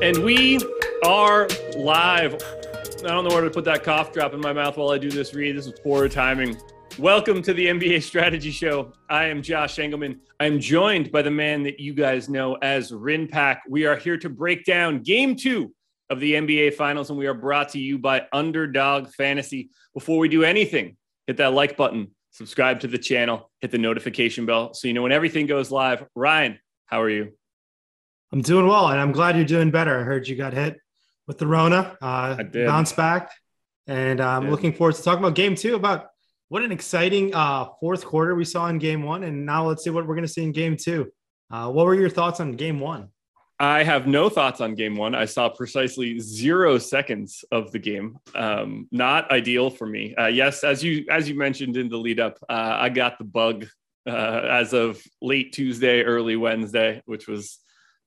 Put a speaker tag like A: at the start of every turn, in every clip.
A: And we are live. I don't know where to put that cough drop in my mouth while I do this read. This is poor timing. Welcome to the NBA Strategy Show. I am Josh Engleman. I'm joined by the man that you guys know as Rinpack. We are here to break down game two of the NBA Finals, and we are brought to you by Underdog Fantasy. Before we do anything, hit that like button, subscribe to the channel, hit the notification bell so you know when everything goes live. Rayen, how are you?
B: I'm doing well, and I'm glad you're doing better. I heard you got hit with the Rona, uh,
A: I did.
B: bounce back, and I'm
A: did.
B: looking forward to talking about Game Two. About what an exciting uh, fourth quarter we saw in Game One, and now let's see what we're going to see in Game Two. Uh, what were your thoughts on Game One?
A: I have no thoughts on game one. I saw precisely zero seconds of the game. Um, not ideal for me. Uh, yes, as you as you mentioned in the lead up, uh, I got the bug uh, as of late Tuesday, early Wednesday, which was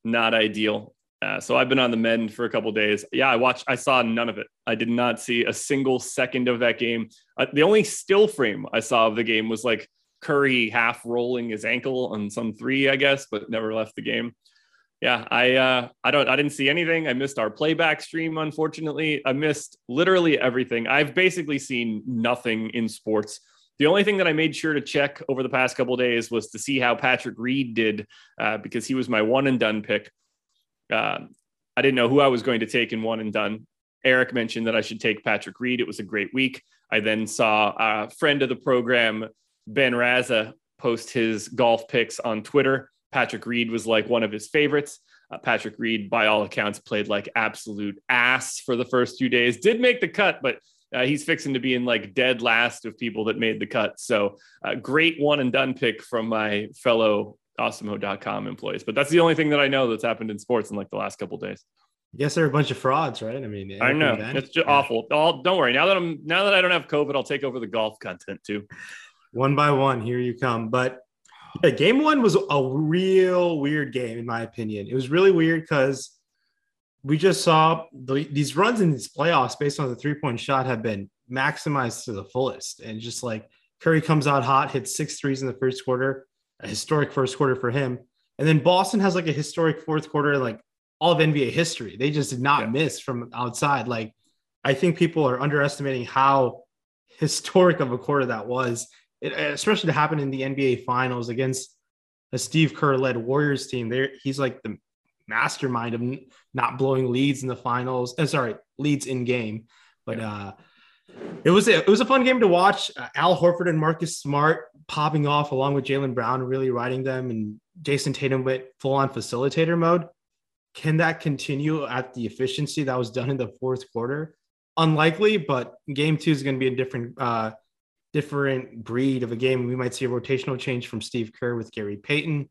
A: not ideal. Uh, so I've been on the mend for a couple days. Yeah, I watched. I saw none of it. I did not see a single second of that game. Uh, the only still frame I saw of the game was like Curry half rolling his ankle on some three, I guess, but never left the game yeah i uh i don't i didn't see anything i missed our playback stream unfortunately i missed literally everything i've basically seen nothing in sports the only thing that i made sure to check over the past couple days was to see how patrick reed did uh, because he was my one and done pick. Uh, i didn't know who i was going to take in one and done. Eric mentioned that i should take patrick reed. It was a great week. I then saw a friend of the program ben raza post his golf picks on twitter. Patrick Reed was like one of his favorites. Uh, Patrick Reed, by all accounts, played like absolute ass for the first few days. Did make the cut, but uh, he's fixing to be in like dead last of people that made the cut. So, uh, great one and done pick from my fellow awesemo.com employees. But that's the only thing that I know that's happened in sports in like the last couple days.
B: I guess they're a bunch of frauds, right? I mean,
A: I know
B: Ben.
A: it's just
B: Yeah.
A: awful. All, don't worry. Now that I'm now that I don't have COVID, I'll take over the golf content too.
B: One by one, here you come. But yeah, game one was a real weird game, in my opinion. It was really weird because we just saw the, these runs in these playoffs based on the three point shot have been maximized to the fullest. And just like Curry comes out hot, hits six threes in the first quarter, a historic first quarter for him. And then Boston has like a historic fourth quarter, like all of NBA history. They just did not
A: Yeah.
B: miss from outside. Like, I think people are underestimating how historic of a quarter that was it, especially to happen in the NBA Finals against a Steve Kerr led Warriors team. There, he's like the mastermind of not blowing leads in the finals. Uh, sorry, leads in game. But uh, it was a, it was a fun game to watch. Uh, Al Horford and Marcus Smart popping off along with Jaylen Brown, really riding them, and Jayson Tatum went full on facilitator mode. Can that continue at the efficiency that was done in the fourth quarter? Unlikely, but game two is going to be a different uh, different breed of a game. We might see a rotational change from Steve Kerr with Gary Payton.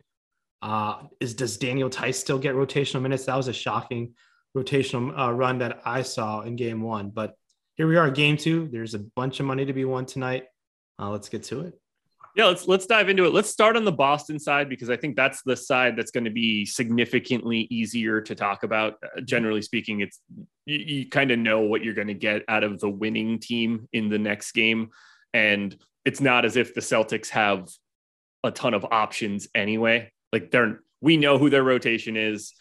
B: Uh, is does Daniel Theis still get rotational minutes? That was a shocking rotational uh, run that I saw in game one. But here we are, game two. There's a bunch of money to be won tonight. Uh, let's get to it.
A: Yeah, let's let's dive into it. Let's start on the Boston side because I think that's the side that's going to be significantly easier to talk about. Uh, generally speaking, it's you, you kind of know what you're going to get out of the winning team in the next game, and it's not as if the Celtics have a ton of options anyway. Like they're we know who their rotation is.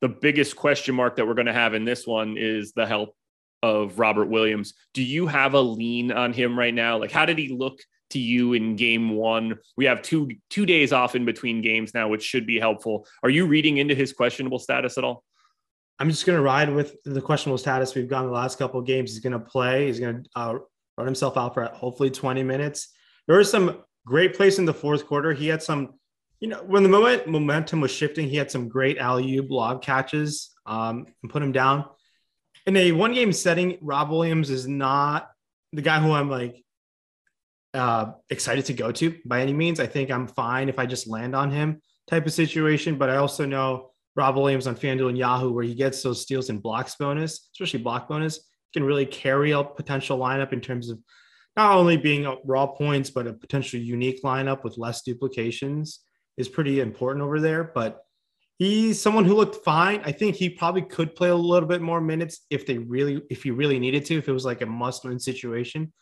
A: The biggest question mark that we're going to have in this one is the help of Robert Williams. Do you have a lean on him right now? Like how did he look to you in game one. We have two two days off in between games now, which should be helpful. Are you reading into his questionable status at all?
B: I'm just going to ride with the questionable status we've gone the last couple of games. He's going to play. He's going to uh, run himself out for hopefully 20 minutes. There was some great plays in the fourth quarter. He had some, you know, when the moment momentum was shifting, he had some great alley oop lob catches um, and put him down. In a one game setting, Rob Williams is not the guy who I'm like uh, excited to go to by any means. I think I'm fine if I just land on him type of situation. But I also know Rob Williams on FanDuel and Yahoo, where he gets those steals and blocks bonus, especially block bonus, can really carry a potential lineup in terms of not only being raw points, but a potentially unique lineup with less duplications is pretty important over there. But he's someone who looked fine. I think he probably could play a little bit more minutes if they really, if he really needed to, if it was like a must win situation.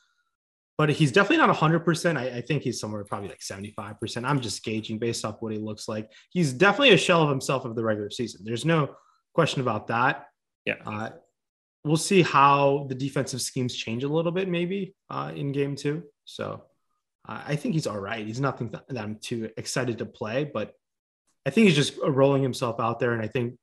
B: But he's definitely not 100%. I, I think he's somewhere probably like 75%. I'm just gauging based off what he looks like. He's definitely a shell of himself of the regular season. There's no question about that.
A: Yeah.
B: Uh, we'll see how the defensive schemes change a little bit, maybe uh, in game two. So I think he's all right. He's nothing that I'm too excited to play, but I think he's just rolling himself out there. And I think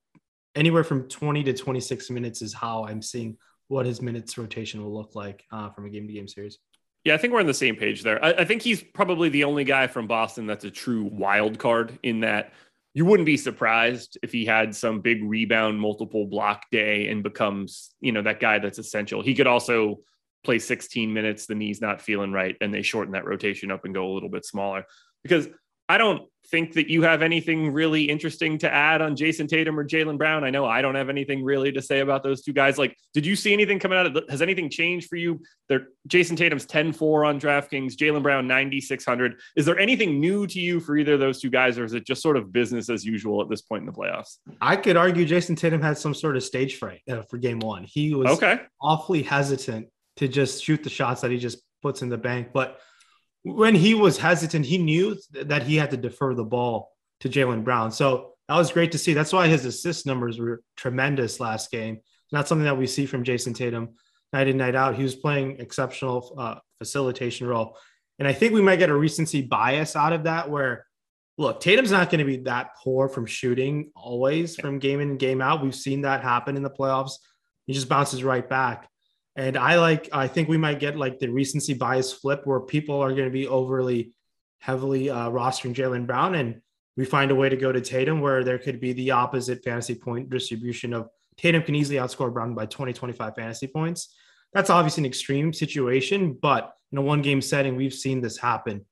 B: anywhere from 20 to 26 minutes is how I'm seeing what his minutes rotation will look like uh, from a game to game series.
A: Yeah, I think we're on the same page there. I, I, think he's probably the only guy from Boston that's a true wild card in that you wouldn't be surprised if he had some big rebound, multiple block day and becomes, you know, that guy that's essential. He could also play 16 minutes, the knee's not feeling right, and they shorten that rotation up and go a little bit smaller. Because I don't think that you have anything really interesting to add on Jayson Tatum or Jaylen Brown. I know I don't have anything really to say about those two guys. Like, did you see anything coming out of the, has anything changed for you? There, Jayson Tatum's 10 4 on DraftKings, Jaylen Brown 9,600. Is there anything new to you for either of those two guys, or is it just sort of business as usual at this point in the playoffs?
B: I could argue Jayson Tatum had some sort of stage fright uh, for game one. He was
A: okay.
B: awfully hesitant to just shoot the shots that he just puts in the bank. But when he was hesitant, he knew that he had to defer the ball to Jaylen Brown. So that was great to see. That's why his assist numbers were tremendous last game. Not something that we see from Jayson Tatum night in, night out. He was playing exceptional uh, facilitation role. And I think we might get a recency bias out of that where, look, Tatum's not going to be that poor from shooting always from game in game out. We've seen that happen in the playoffs. He just bounces right back. And I like, I think we might get like the recency bias flip where people are going to be overly heavily uh, rostering Jaylen Brown. And we find a way to go to Tatum where there could be the opposite fantasy point distribution of Tatum can easily outscore Brown by 20, 25 fantasy points. That's obviously an extreme situation, but in a one game setting, we've seen this happen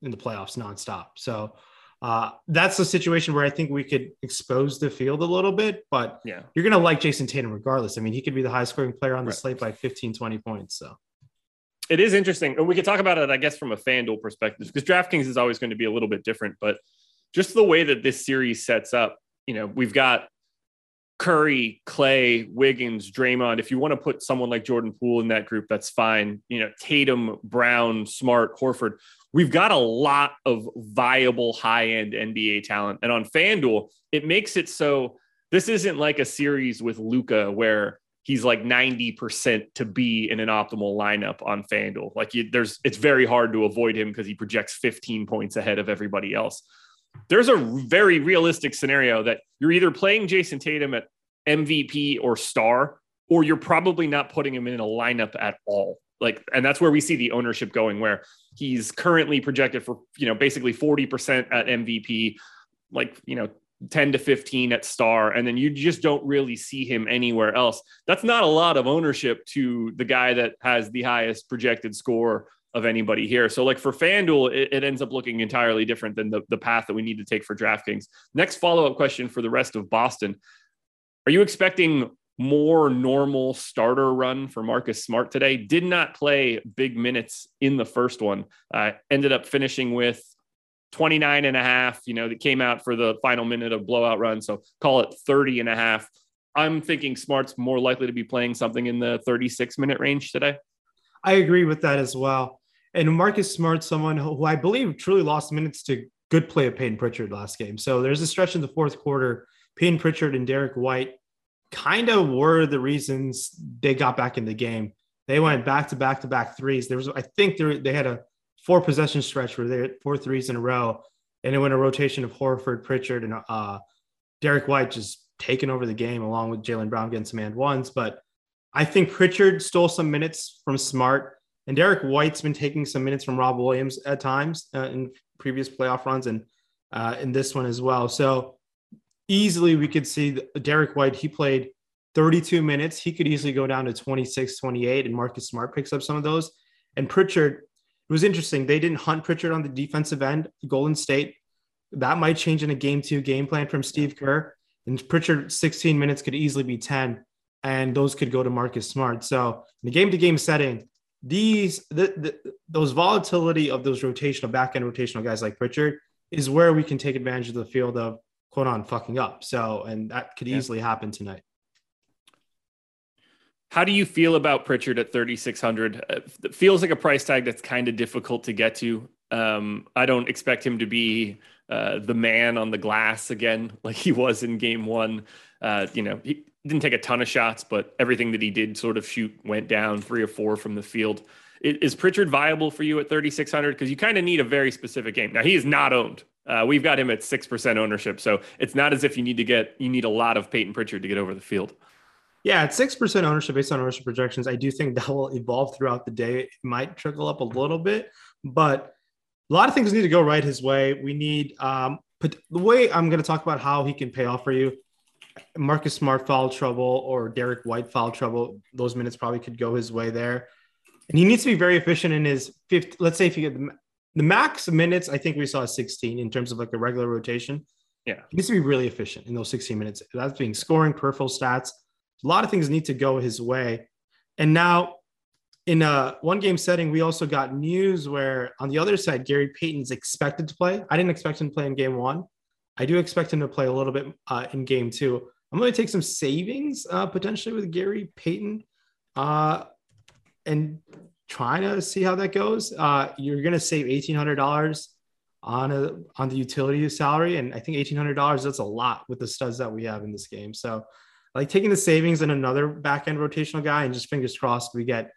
B: in the playoffs nonstop. So uh, that's the situation where I think we could expose the field a little bit, but
A: yeah,
B: you're going to like Jayson Tatum regardless. I mean, he could be the highest scoring player on the right. slate by 15, 20 points. So
A: it is interesting. And we could talk about it, I guess, from a FanDuel perspective, because DraftKings is always going to be a little bit different, but just the way that this series sets up, you know, we've got Curry, Clay, Wiggins, Draymond. If you want to put someone like Jordan Poole in that group, that's fine. You know, Tatum, Brown, Smart, Horford we've got a lot of viable high end NBA talent. And on FanDuel, it makes it so this isn't like a series with Luka where he's like 90% to be in an optimal lineup on FanDuel. Like you, there's, it's very hard to avoid him because he projects 15 points ahead of everybody else. There's a very realistic scenario that you're either playing Jayson Tatum at MVP or star, or you're probably not putting him in a lineup at all like and that's where we see the ownership going where he's currently projected for you know basically 40% at mvp like you know 10 to 15 at star and then you just don't really see him anywhere else. That's not a lot of ownership to the guy that has the highest projected score of anybody here. So like for fanduel it, it ends up looking entirely different than the, the path that we need to take for draftkings. Next follow-up question for the rest of boston. Are you expecting more normal starter run for Marcus Smart today. Did not play big minutes in the first one. Uh, ended up finishing with 29 and a half, you know, that came out for the final minute of blowout run. So call it 30 and a half. I'm thinking Smart's more likely to be playing something in the 36 minute range today.
B: I agree with that as well. And Marcus Smart, someone who I believe truly lost minutes to good play of Payton Pritchard last game. So there's a stretch in the fourth quarter. Payton Pritchard and Derrick White kind of were the reasons they got back in the game. They went back to back to back threes. There was, I think, there they had a four possession stretch where they had four threes in a row, and it went a rotation of Horford, Pritchard, and uh, Derrick White just taking over the game along with Jaylen Brown getting some and ones. But I think Pritchard stole some minutes from Smart, and Derrick White's been taking some minutes from Rob Williams at times uh, in previous playoff runs and uh, in this one as well. So easily we could see Derrick White, he played 32 minutes. He could easily go down to 26, 28, and Marcus Smart picks up some of those. And Pritchard, it was interesting. They didn't hunt Pritchard on the defensive end, Golden State. That might change in a game two game plan from Steve Kerr. And Pritchard, 16 minutes could easily be 10, and those could go to Marcus Smart. So in the game to game setting, these the, the, those volatility of those rotational back end rotational guys like Pritchard is where we can take advantage of the field of quote on fucking up. So, and that could easily happen tonight.
A: How do you feel about Pritchard at 3,600? Uh, it feels like a price tag that's kind of difficult to get to. Um, I don't expect him to be uh, the man on the glass again, like he was in game one. Uh, you know, he didn't take a ton of shots, but everything that he did sort of shoot went down three or four from the field. Is Pritchard viable for you at 3,600? Because you kind of need a very specific game. Now, he is not owned. Uh, we've got him at 6% ownership. So it's not as if you need to get, you need a lot of Payton Pritchard to get over the field.
B: Yeah, at six percent ownership based on ownership projections, I do think that will evolve throughout the day. It might trickle up a little bit, but a lot of things need to go right his way. We need um, the way I'm going to talk about how he can pay off for you. Marcus Smart foul trouble or Derrick White foul trouble. Those minutes probably could go his way there, and he needs to be very efficient in his fifth. Let's say if you get the, the max minutes, I think we saw 16 in terms of like a regular rotation.
A: Yeah,
B: he needs to be really efficient in those 16 minutes. That's being scoring, peripheral stats a lot of things need to go his way. And now, in a one game setting, we also got news where on the other side, Gary Payton's expected to play. I didn't expect him to play in game one. I do expect him to play a little bit uh, in game two. I'm going to take some savings uh, potentially with Gary Payton uh, and trying to see how that goes. Uh, you're going to save $1,800 on a on the utility salary, and I think $1,800 that's a lot with the studs that we have in this game. So like taking the savings and another back end rotational guy, and just fingers crossed we get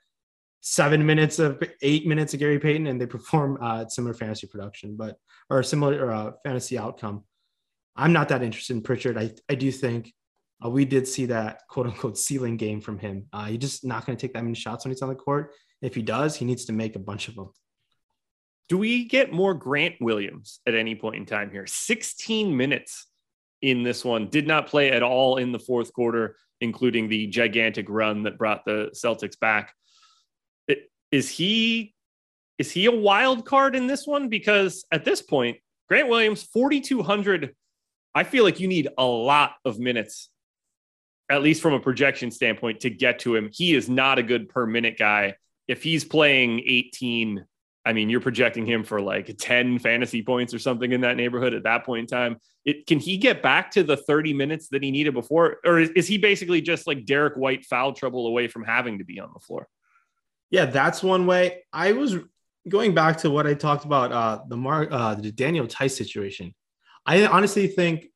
B: seven minutes of eight minutes of Gary Payton, and they perform uh, similar fantasy production, but or similar uh, fantasy outcome. I'm not that interested in Pritchard. I I do think uh, we did see that quote unquote ceiling game from him. Uh, he's just not going to take that many shots when he's on the court. If he does, he needs to make a bunch of them.
A: Do we get more Grant Williams at any point in time here? 16 minutes in this one. Did not play at all in the fourth quarter, including the gigantic run that brought the Celtics back. Is he is he a wild card in this one? Because at this point, Grant Williams, 4,200. I feel like you need a lot of minutes, at least from a projection standpoint, to get to him. He is not a good per minute guy. If he's playing 18 I mean, you're projecting him for like 10 fantasy points or something in that neighborhood at that point in time. It, can he get back to the 30 minutes that he needed before? Or is, is he basically just like Derrick White foul trouble away from having to be on the floor?
B: Yeah, that's one way. I was going back to what I talked about uh, the Mark, uh, the Daniel Theis situation. I honestly think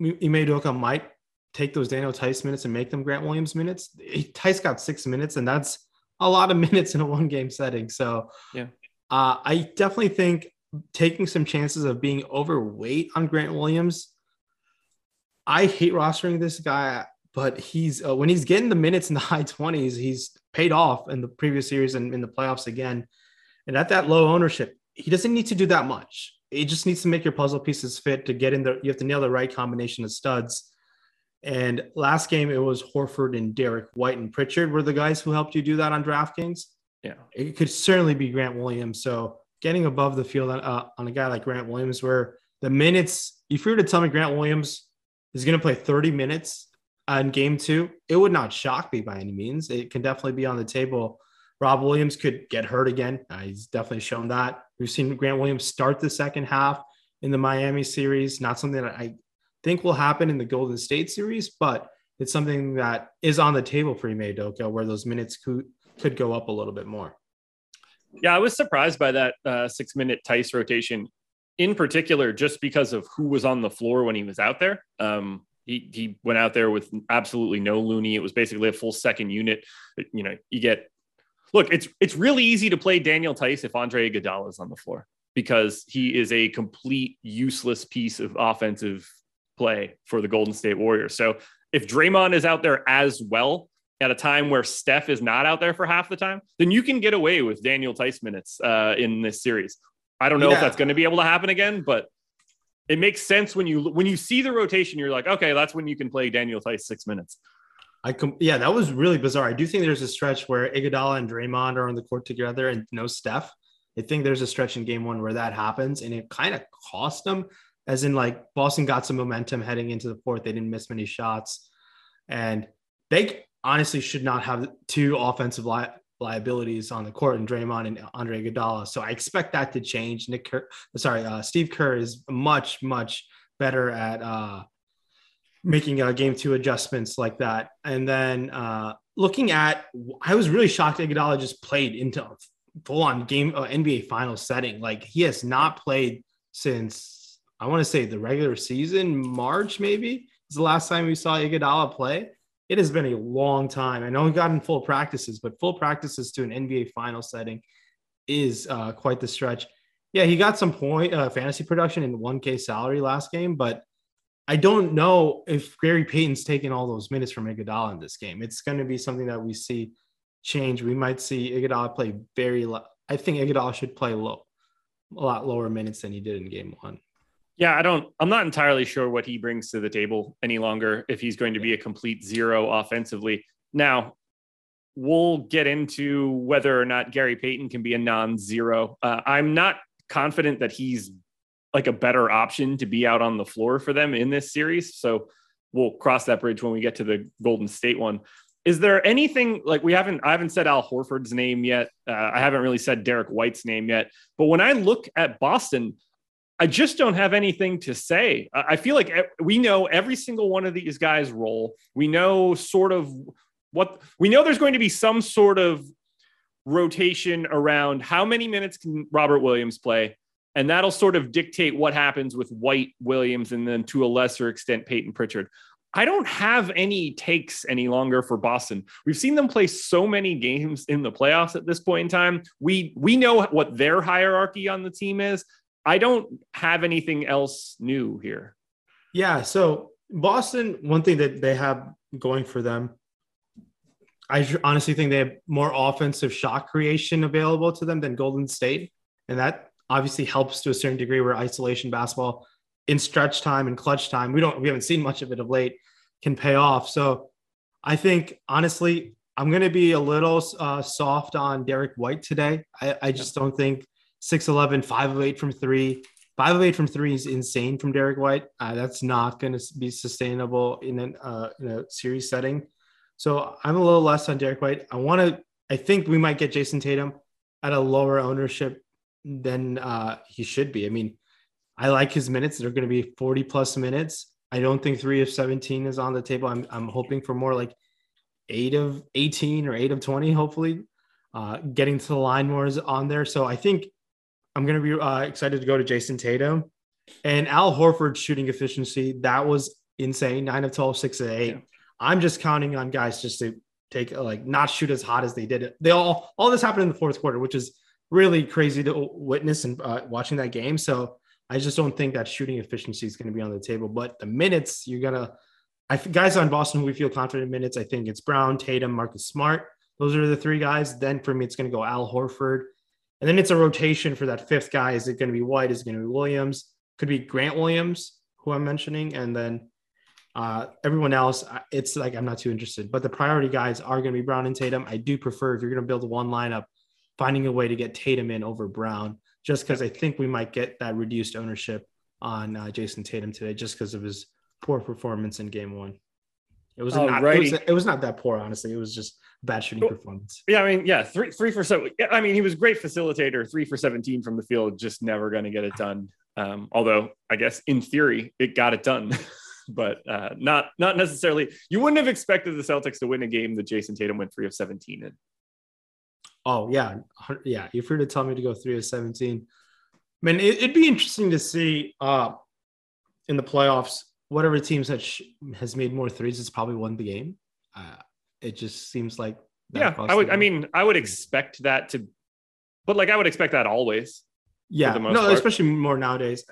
B: Ime Udoka might take those Daniel Theis minutes and make them Grant Williams minutes. Theis got six minutes, and that's a lot of minutes in a one game setting. So
A: yeah,
B: uh, I definitely think taking some chances of being overweight on Grant Williams. I hate rostering this guy, but he's uh, when he's getting the minutes in the high 20s, he's paid off in the previous series and in the playoffs again. And at that low ownership, he doesn't need to do that much. He just needs to make your puzzle pieces fit to get in there. You have to nail the right combination of studs. And last game, it was Horford and Derrick White and Pritchard were the guys who helped you do that on DraftKings.
A: Yeah,
B: it could certainly be Grant Williams. So getting above the field on, uh, on a guy like Grant Williams, where the minutes, if you were to tell me Grant Williams is going to play 30 minutes on game two, it would not shock me by any means. It can definitely be on the table. Rob Williams could get hurt again. Uh, he's definitely shown that. We've seen Grant Williams start the second half in the Miami series. Not something that I think will happen in the Golden State series, but it's something that is on the table for Ime Udoka, where those minutes could could go up a little bit more.
A: Yeah, I was surprised by that uh, six minute Theis rotation in particular, just because of who was on the floor when he was out there. Um, he, he went out there with absolutely no Looney. It was basically a full second unit. You know, you get look, it's it's really easy to play Daniel Theis if Andre Iguodala is on the floor because he is a complete useless piece of offensive play for the Golden State Warriors. So if Draymond is out there as well, at a time where Steph is not out there for half the time, then you can get away with Daniel Theis minutes uh, in this series. I don't know yeah. if that's going to be able to happen again, but it makes sense when you when you see the rotation. You're like, okay, that's when you can play Daniel Theis six minutes.
B: I com- yeah, that was really bizarre. I do think there's a stretch where Iguodala and Draymond are on the court together and no Steph. I think there's a stretch in game one where that happens, and it kind of cost them. As in, like Boston got some momentum heading into the fourth. They didn't miss many shots, and they honestly should not have two offensive li- liabilities on the court and Draymond and Andre Iguodala. So I expect that to change. Nick Kerr, sorry, uh, Steve Kerr is much, much better at uh, making a game two adjustments like that. And then uh, looking at, I was really shocked Iguodala just played into full on game uh, NBA final setting. Like he has not played since I want to say the regular season, March maybe is the last time we saw Iguodala play. It has been a long time. I know he got in full practices, but full practices to an NBA final setting is uh, quite the stretch. Yeah, he got some point uh, fantasy production in 1K salary last game, but I don't know if Gary Payton's taking all those minutes from Iguodala in this game. It's going to be something that we see change. We might see Iguodala play very. Low. I think Iguodala should play low, a lot lower minutes than he did in game one.
A: Yeah, I don't. I'm not entirely sure what he brings to the table any longer. If he's going to be a complete zero offensively, now we'll get into whether or not Gary Payton can be a non-zero. Uh, I'm not confident that he's like a better option to be out on the floor for them in this series. So we'll cross that bridge when we get to the Golden State one. Is there anything like we haven't? I haven't said Al Horford's name yet. Uh, I haven't really said Derrick White's name yet. But when I look at Boston, I just don't have anything to say. I feel like we know every single one of these guys' role. We know sort of what we know. There's going to be some sort of rotation around how many minutes can Robert Williams play, and that'll sort of dictate what happens with White, Williams, and then to a lesser extent Payton Pritchard. I don't have any takes any longer for Boston. We've seen them play so many games in the playoffs at this point in time. We we know what their hierarchy on the team is. I don't have anything else new here.
B: Yeah. So Boston, one thing that they have going for them, I honestly think they have more offensive shot creation available to them than Golden State, and that obviously helps to a certain degree where isolation basketball in stretch time and clutch time, we don't we haven't seen much of it of late, can pay off. So I think honestly, I'm going to be a little uh, soft on Derrick White today. I, I just don't think 6'11, 5 of 8 from three. Five of eight from three is insane from Derrick White. Uh, that's not going to be sustainable in, an, uh, in a series setting. So I'm a little less on Derrick White. I want to. I think we might get Jayson Tatum at a lower ownership than uh, he should be. I mean, I like his minutes. They're going to be 40 plus minutes. I don't think three of 17 is on the table. I'm, I'm hoping for more like eight of 18 or eight of 20, hopefully. Uh, getting to the line more is on there. So I think I'm going to be uh, excited to go to Jayson Tatum and Al Horford's shooting efficiency. That was insane. Nine of 12, six of eight. Yeah. I'm just counting on guys just to take like not shoot as hot as they did. They all, all this happened in the fourth quarter, which is really crazy to witness and uh, watching that game. So I just don't think that shooting efficiency is going to be on the table. But the minutes you're gonna, I guys on Boston who we feel confident in minutes. I think it's Brown, Tatum, Marcus Smart. Those are the three guys. Then for me, it's going to go Al Horford, and then it's a rotation for that fifth guy. Is it going to be White? Is it going to be Williams? Could be Grant Williams, who I'm mentioning, and then uh, everyone else. It's like I'm not too interested. But the priority guys are going to be Brown and Tatum. I do prefer if you're going to build one lineup finding a way to get Tatum in over Brown, just because I think we might get that reduced ownership on uh, Jayson Tatum today, just because of his poor performance in Game One. It was not. It was, it was, not that poor, honestly. It was just bad shooting well, performance.
A: Yeah, I mean, yeah, three three for seven. I mean, he was great facilitator. Three for seventeen from the field, just never going to get it done. Um, although I guess in theory it got it done, but uh, not not necessarily. You wouldn't have expected the Celtics to win a game that Jayson Tatum went three of seventeen in.
B: Oh yeah, yeah. You're free to tell me to go three of seventeen. I mean, it, would be interesting to see uh, in the playoffs whatever teams that sh- has made more threes has probably won the game. Uh, it just seems like
A: yeah. I would. I mean, I would expect that to, but like I would expect that always.
B: Yeah, no, part. especially more nowadays.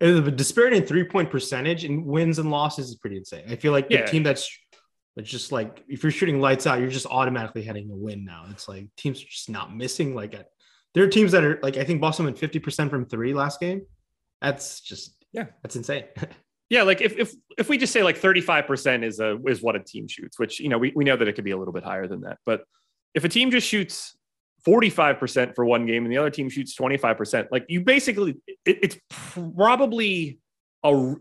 B: The disparity in three point percentage and wins and losses is pretty insane. I feel like the yeah. team that's it's just like if you're shooting lights out, you're just automatically heading to win now. It's like teams are just not missing. Like there are teams that are like I think Boston went 50% from three last game. That's just yeah, that's insane.
A: yeah, like if if if we just say like 35% is a is what a team shoots, which you know we, we know that it could be a little bit higher than that. But if a team just shoots 45% for one game and the other team shoots 25%, like you basically it, it's probably a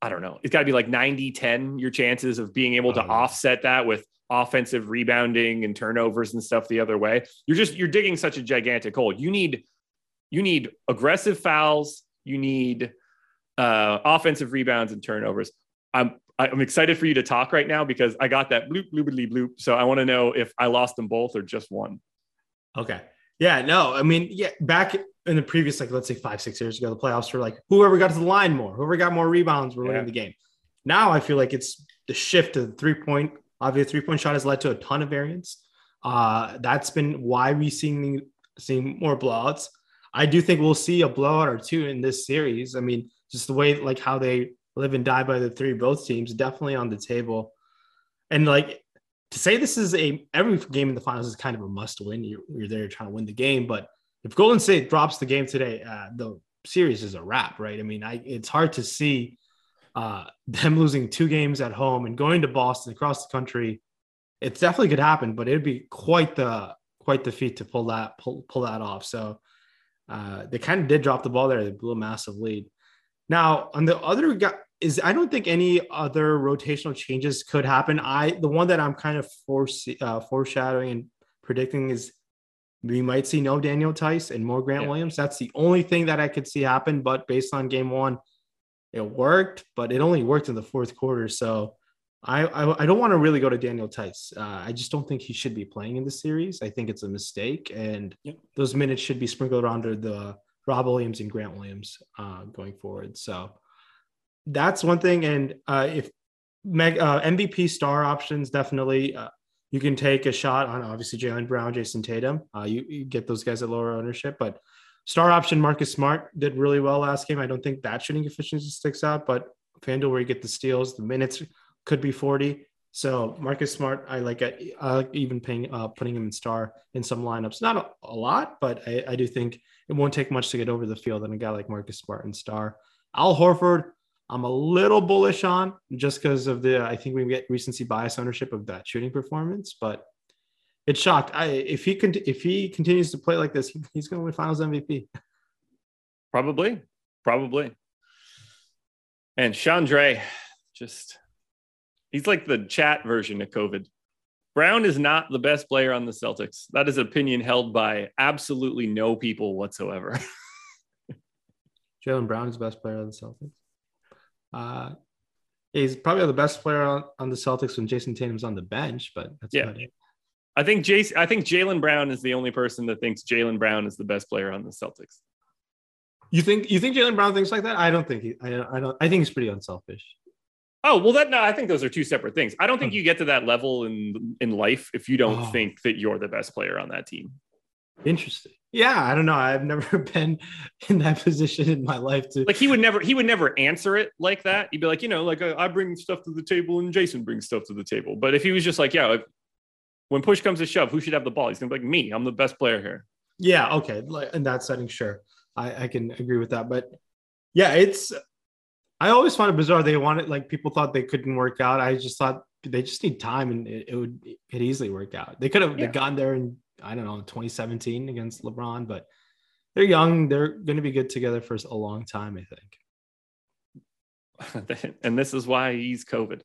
A: I don't know, it's got to be like 90 10 your chances of being able to oh, offset that with offensive rebounding and turnovers and stuff the other way. You're just you're digging such a gigantic hole. You need you need aggressive fouls, you need uh, offensive rebounds and turnovers. I'm I'm excited for you to talk right now because I got that bloop bloopity bloop. So I want to know if I lost them both or just one.
B: Okay. Yeah, no, I mean, yeah, back in the previous, like let's say five, six years ago, the playoffs were like whoever got to the line more, whoever got more rebounds were winning the game. Now I feel like it's the shift to the three point. Obviously, three point shot has led to a ton of variance. Uh, that's been why we seeing seeing more blowouts. I do think we'll see a blowout or two in this series. I mean, just the way like how they live and die by the three both teams definitely on the table. And like to say this is a every game in the finals is kind of a must win. You're, you're there trying to win the game, but if Golden State drops the game today, uh, the series is a wrap, right? I mean, I, it's hard to see uh, them losing two games at home and going to Boston across the country. It definitely could happen, but it'd be quite the quite the feat to pull that pull, pull that off. So uh, they kind of did drop the ball there. They blew a massive lead. Now on the other guy is I don't think any other rotational changes could happen. I the one that I'm kind of force, uh, foreshadowing and predicting is we might see no Daniel Theis and more Grant yeah. Williams. That's the only thing that I could see happen. But based on game one, it worked, but it only worked in the fourth quarter. So I I, I don't want to really go to Daniel Theis. Uh, I just don't think he should be playing in the series. I think it's a mistake, and those minutes should be sprinkled under the Rob Williams and Grant Williams uh, going forward. So that's one thing. And uh, if Meg, uh, MVP star options definitely uh, you can take a shot on obviously Jaylen Brown, Jayson Tatum. Uh, you, you, get those guys at lower ownership, but star option Marcus Smart did really well last game. I don't think that shooting efficiency sticks out, but FanDuel where you get the steals, the minutes could be 40. So Marcus Smart, I like it. I like even paying, uh, putting him in star in some lineups. Not a, a lot, but I, I, do think it won't take much to get over the field than a guy like Marcus Smart and star. Al Horford, I'm a little bullish on just because of the I think we get recency bias ownership of that shooting performance, but it's shocked. I if he can if he continues to play like this, he's going to win Finals MVP.
A: Probably, probably. And Chandre, just he's like the chat version of COVID. Brown is not the best player on the Celtics. That is an opinion held by absolutely no people whatsoever.
B: Jaylen Brown is the best player on the Celtics. Uh, he's probably the best player on, on the Celtics when Jayson Tatum's on the bench, but that's
A: yeah. I think Jason. I think Jaylen Brown is the only person that thinks Jaylen Brown is the best player on the Celtics.
B: You think you think Jaylen Brown thinks like that? I don't think he. I, I don't. I think he's pretty unselfish.
A: Oh well, that no. I think those are two separate things. I don't think hmm. you get to that level in in life if you don't oh. think that you're the best player on that team.
B: Interesting. Yeah, I don't know. I've never been in that position in my life to
A: like he would never he would never answer it like that. He'd be like, you know, like I, I bring stuff to the table and Jayson brings stuff to the table. But if he was just like, yeah, if, when push comes to shove, who should have the ball? He's gonna be like me. I'm the best player here.
B: Yeah, okay. In that setting, sure, I, I can agree with that. But yeah, it's I always found it bizarre. They wanted like people thought they couldn't work out. I just thought they just need time and it, it would it easily work out. They could have yeah. gone there and I don't know, 2017 against LeBron, but they're young. They're going to be good together for a long time, I
A: think. and this is why he's COVID.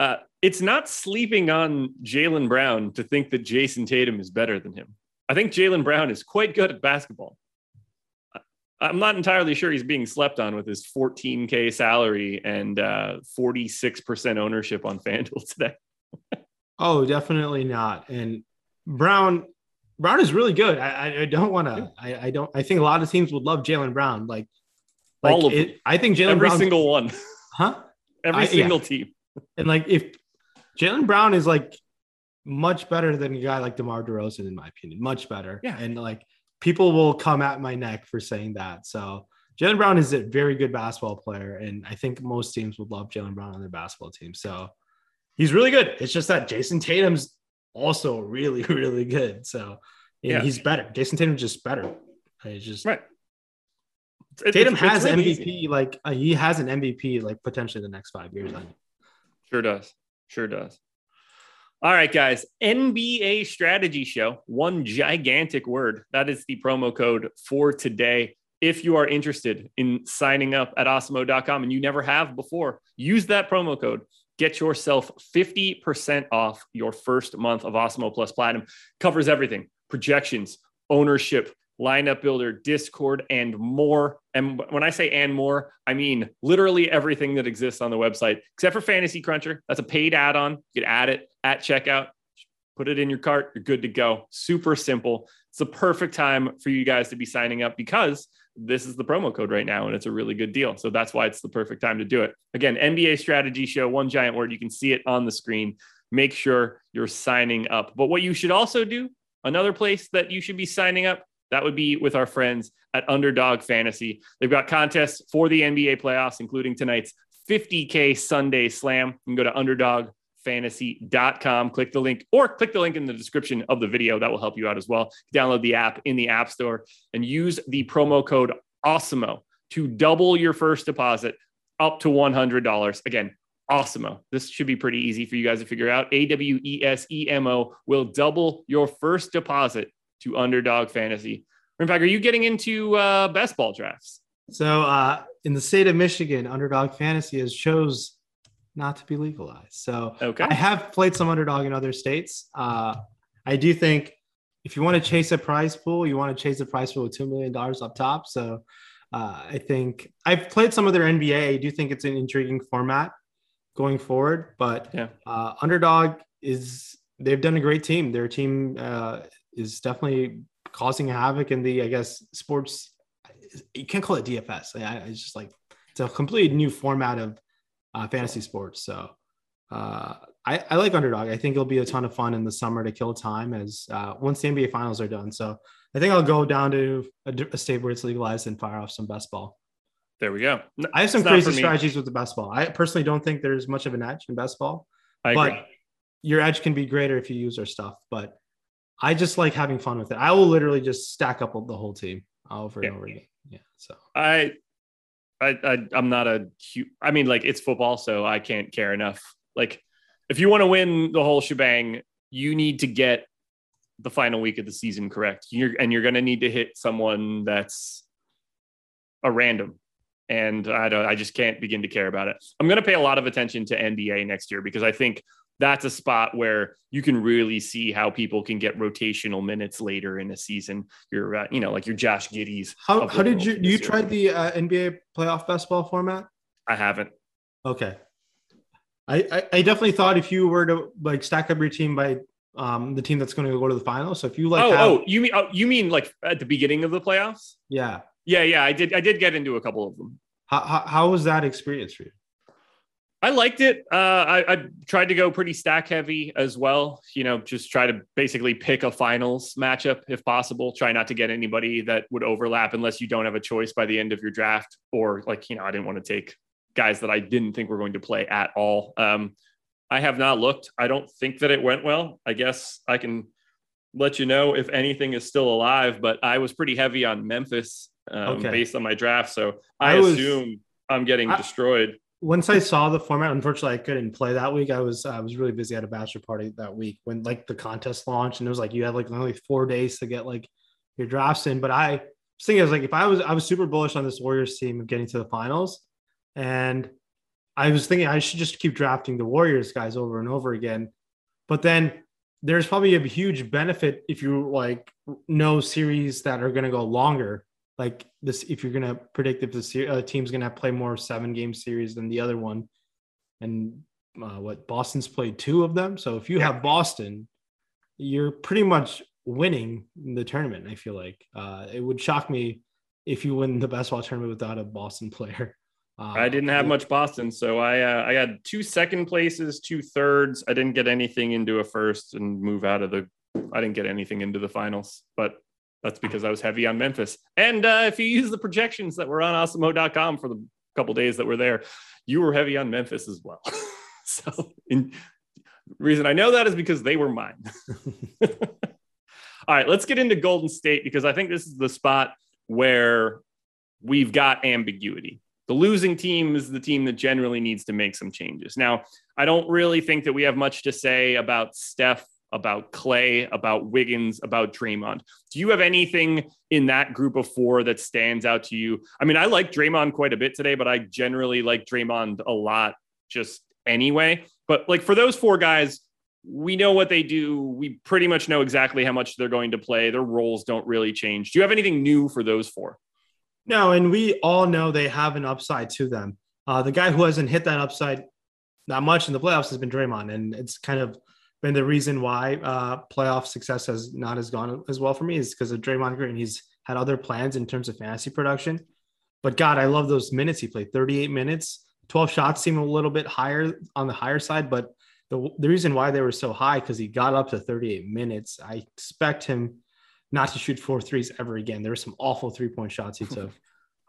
A: Uh, it's not sleeping on Jaylen Brown to think that Jayson Tatum is better than him. I think Jaylen Brown is quite good at basketball. I'm not entirely sure he's being slept on with his 14K salary and uh, 46% ownership on FanDuel today.
B: oh, definitely not. And Brown, Brown is really good. I, I don't want to. I, I, don't. I think a lot of teams would love Jaylen Brown. Like, like all of it, I think Jaylen
A: every single one.
B: Huh?
A: Every I, single yeah. team.
B: And like, if Jaylen Brown is like much better than a guy like DeMar DeRozan, in my opinion, much better.
A: Yeah.
B: And like, people will come at my neck for saying that. So Jaylen Brown is a very good basketball player, and I think most teams would love Jaylen Brown on their basketball team. So he's really good. It's just that Jayson Tatum's also really, really good. So yeah, he's better. Jayson Tatum's just better. He's just
A: right.
B: Tatum it's, has it's really MVP, easy. like uh, he has an MVP, like potentially the next five years.
A: Sure does. Sure does. All right, guys. NBA strategy show. One gigantic word. That is the promo code for today. If you are interested in signing up at awesemo.com and you never have before, use that promo code Get yourself 50% off your first month of Awesemo Plus Platinum. Covers everything projections, ownership, lineup builder, Discord, and more. And when I say and more, I mean literally everything that exists on the website, except for Fantasy Cruncher. That's a paid add on. You can add it at checkout, put it in your cart. You're good to go. Super simple. It's the perfect time for you guys to be signing up because this is the promo code right now, and it's a really good deal. So that's why it's the perfect time to do it. Again, NBA strategy show, one giant word. You can see it on the screen. Make sure you're signing up. But what you should also do, another place that you should be signing up, that would be with our friends at Underdog Fantasy. They've got contests for the NBA playoffs, including tonight's 50K Sunday Slam. You can go to underdogfantasy.com, click the link, or click the link in the description of the video. That will help you out as well. Download the app in the App Store and use the promo code AWESEMO to double your first deposit up to $100. Again, Awesemo. This should be pretty easy for you guys to figure out. A W E S E M O will double your first deposit to Underdog Fantasy. In fact, are you getting into uh, best ball drafts?
B: So, uh, in the state of Michigan, Underdog Fantasy has chose not to be legalized. So,
A: okay.
B: I have played some Underdog in other states. Uh, I do think if you want to chase a prize pool, you want to chase a prize pool with two million dollars up top. So, uh, I think I've played some of their NBA. I do think it's an intriguing format going forward, but
A: yeah.
B: uh, Underdog is they've done a great team. Their team uh, is definitely causing havoc in the I guess sports you can't call it DFS. It's just like it's a completely new format of uh, fantasy sports. So uh, I, I, like underdog. I think it'll be a ton of fun in the summer to kill time as uh, once the NBA finals are done. So I think I'll go down to a, a, state where it's legalized and fire off some best ball.
A: There we go.
B: I have some crazy strategies with the best ball. I personally don't think there's much of an edge in best ball,
A: I
B: but
A: agree.
B: your edge can be greater if you use our stuff. But I just like having fun with it. I will literally just stack up the whole team over yeah. and over again. Yeah. So
A: I, I, I, I'm not a. I mean, like it's football, so I can't care enough. Like, if you want to win the whole shebang, you need to get the final week of the season correct. You're and you're going to need to hit someone that's a random. And I don't. I just can't begin to care about it. I'm going to pay a lot of attention to NBA next year because I think that's a spot where you can really see how people can get rotational minutes later in a season. You're, uh, you know, like your Josh Giddeys.
B: How, how did you, you tried the uh, NBA playoff basketball format?
A: I haven't.
B: Okay. I, I, I, definitely thought if you were to like stack up your team by um, the team that's going to go to the finals. So if you like,
A: oh,
B: have,
A: oh, you mean, oh, you mean like at the beginning of the playoffs?
B: Yeah.
A: Yeah. Yeah. I did. I did get into a couple of them.
B: How, how, how was that experience for you?
A: I liked it. Uh, I, I, tried to go pretty stack heavy as well. You know, just try to basically pick a finals matchup if possible. Try not to get anybody that would overlap unless you don't have a choice by the end of your draft. Or like, you know, I didn't want to take guys that I didn't think were going to play at all. Um, I have not looked. I don't think that it went well. I guess I can let you know if anything is still alive. But I was pretty heavy on Memphis um, okay. based on my draft, so I, I was, assume I'm getting I, destroyed
B: once I saw the format, unfortunately, I couldn't play that week. I was I was really busy at a bachelor party that week when like the contest launched, and it was like you had like only four days to get like your drafts in. But I was thinking, I was like, if I was I was super bullish on this Warriors team of getting to the finals, and I was thinking I should just keep drafting the Warriors guys over and over again. But then there's probably a huge benefit if you like know series that are going to go longer like this if you're gonna predict if the uh, team's gonna play more seven game series than the other one, and uh, what Boston's played two of them. So if you yeah. have Boston, you're pretty much winning the tournament. I feel like uh, it would shock me if you win the basketball tournament without a Boston player.
A: Uh, I didn't have much Boston, so I uh, I had two second places, two thirds. I didn't get anything into a first and move out of the. I didn't get anything into the finals, but that's because I was heavy on Memphis. And uh, if you use the projections that were on awesemo.com for the couple days that were there, you were heavy on Memphis as well. so, in, reason I know that is because they were mine. All right, let's get into Golden State because I think this is the spot where we've got ambiguity. The losing team is the team that generally needs to make some changes. Now, I don't really think that we have much to say about Steph about Clay, about Wiggins, about Draymond. Do you have anything in that group of four that stands out to you? I mean, I like Draymond quite a bit today, but I generally like Draymond a lot just anyway. But like for those four guys, we know what they do. We pretty much know exactly how much they're going to play. Their roles don't really change. Do you have anything new for those four?
B: No, and we all know they have an upside to them. Uh, the guy who hasn't hit that upside that much in the playoffs has been Draymond, and it's kind of been the reason why uh, playoff success has not as gone as well for me is because of Draymond Green. He's had other plans in terms of fantasy production. But God, I love those minutes he played 38 minutes. 12 shots seem a little bit higher on the higher side, but the, the reason why they were so high because he got up to 38 minutes. I expect him not to shoot four threes ever again. There were some awful three point shots he took.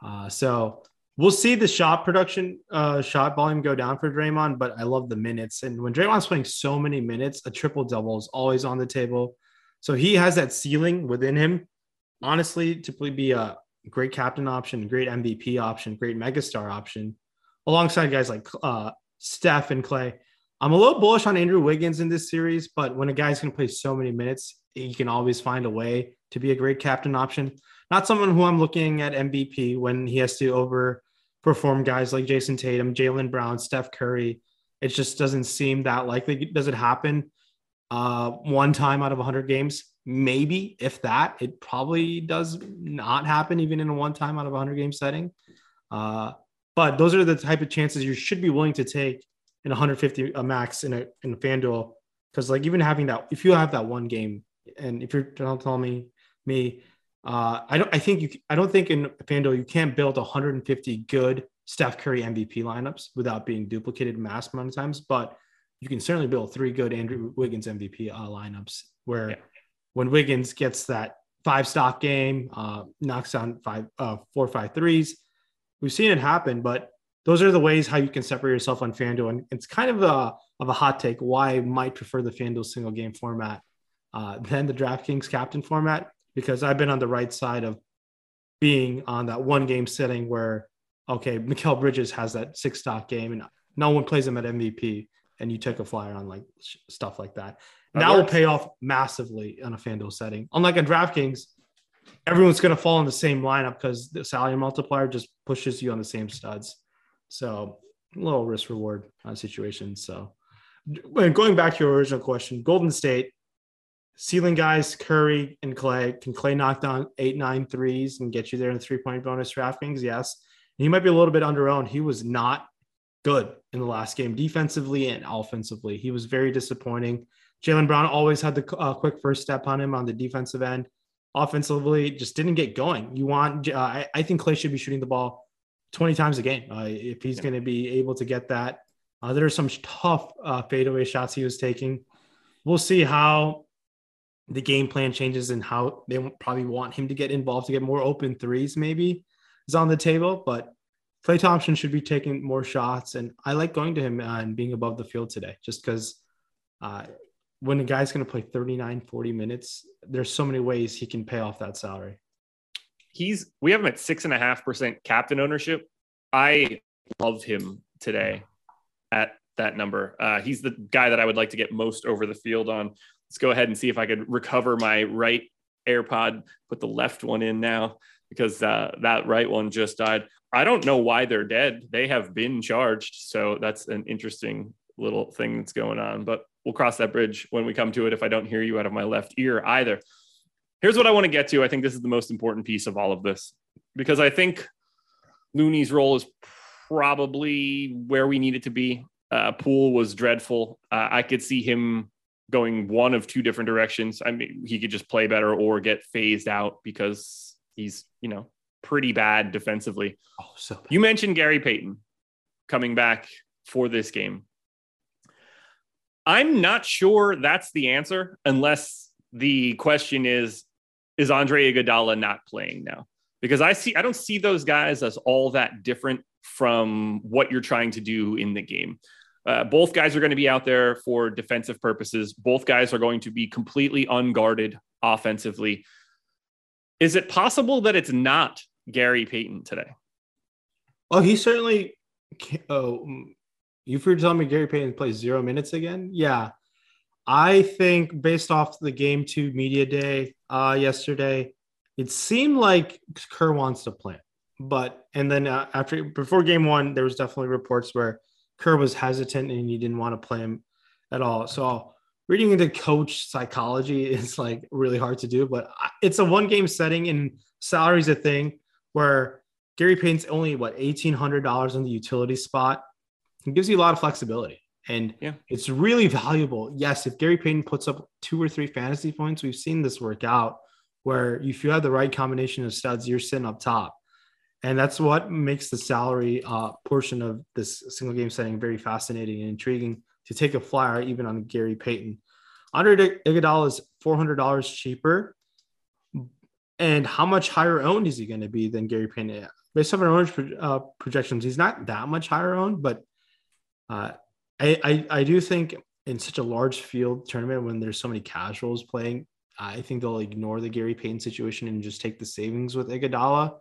B: Uh, so we'll see the shot production, uh, shot volume go down for Draymond, but I love the minutes. And when Draymond's playing so many minutes, a triple double is always on the table. So he has that ceiling within him. Honestly, to be a great captain option, great MVP option, great megastar option, alongside guys like uh, Steph and Klay. I'm a little bullish on Andrew Wiggins in this series, but when a guy's going to play so many minutes, he can always find a way to be a great captain option. Not someone who I'm looking at MVP when he has to overperform guys like Jayson Tatum, Jaylen Brown, Steph Curry. It just doesn't seem that likely. Does it happen uh, one time out of 100 games? Maybe, if that. It probably does not happen even in a one time out of 100 game setting. Uh, but those are the type of chances you should be willing to take in 150 a max in a in a FanDuel because like even having that if you have that one game and if you're telling me me uh, I don't I think you I don't think in FanDuel you can't build 150 good Steph Curry MVP lineups without being duplicated mass amount of times, but you can certainly build three good Andrew Wiggins MVP uh, lineups where yeah. when Wiggins gets that five stock game, uh, knocks down five, uh, four, five threes. We've seen it happen, but those are the ways how you can separate yourself on FanDuel. And it's kind of a of a hot take why I might prefer the FanDuel single game format uh, than the DraftKings captain format because I've been on the right side of being on that one game setting where okay, Mikal Bridges has that six stock game and no one plays him at MVP, and you take a flyer on like stuff like that. that that will pay off massively on a FanDuel setting. Unlike on DraftKings, everyone's going to fall in the same lineup because the salary multiplier just pushes you on the same studs. So a little risk reward uh, situation. So going back to your original question, Golden State ceiling guys, Curry and Klay. Can Klay knock down eight, nine threes and get you there in three point bonus DraftKings? Yes. And he might be a little bit under owned. He was not good in the last game, defensively and offensively. He was very disappointing. Jaylen Brown always had the uh, quick first step on him on the defensive end. Offensively, just didn't get going. You want, uh, I, I think Klay should be shooting the ball 20 times a game uh, if he's yeah. going to be able to get that. Uh, there are some tough uh, fadeaway shots he was taking. We'll see how the game plan changes and how they probably want him to get involved to get more open threes, maybe is on the table. But Klay Thompson should be taking more shots. And I like going to him and being above the field today just because uh, when a guy's going to play 39, 40 minutes, there's so many ways he can pay off that salary
A: he's we have him at six and a half percent captain ownership. I love him today at that number. Uh, he's the guy that I would like to get most over the field on. Let's go ahead and see if I could recover my right AirPod, put the left one in now because uh, that right one just died. I don't know why they're dead. They have been charged. So that's an interesting little thing that's going on, but we'll cross that bridge when we come to it if I don't hear you out of my left ear either here's what I want to get to. I think this is the most important piece of all of this because I think Looney's role is probably where we need it to be. Uh, Poole was dreadful. Uh, I could see him going one of two different directions. I mean, he could just play better or get phased out because he's, you know, pretty bad defensively. Oh, so bad. you mentioned Gary Payton coming back for this game. I'm not sure that's the answer unless the question is is Andre Iguodala not playing now? Because I see I don't see those guys as all that different from what you're trying to do in the game. Uh, both guys are going to be out there for defensive purposes. Both guys are going to be completely unguarded offensively. Is it possible that it's not Gary Payton today?
B: Oh, he certainly. Oh, you've heard telling me Gary Payton plays zero minutes again? Yeah, I think based off the game two media day uh, yesterday, it seemed like Kerr wants to play. But and then uh, after before game one, there was definitely reports where Kerr was hesitant and he didn't want to play him at all. So reading into coach psychology is like really hard to do, but it's a one game setting and salary's a thing where Gary Payton's only what eighteen hundred dollars on the utility spot. It gives you a lot of flexibility. And yeah. it's really valuable. Yes, if Gary Payton puts up two or three fantasy points, we've seen this work out where if you have the right combination of studs, you're sitting up top. And that's what makes the salary uh, portion of this single game setting very fascinating and intriguing to take a flyer even on Gary Payton. Andre Iguodala is $400 cheaper. And how much higher owned is he going to be than Gary Payton? Based on our own uh, projections, he's not that much higher owned, but uh, I, I, I do think in such a large field tournament when there's so many casuals playing, I think they'll ignore the Gary Payton situation and just take the savings with Iguodala.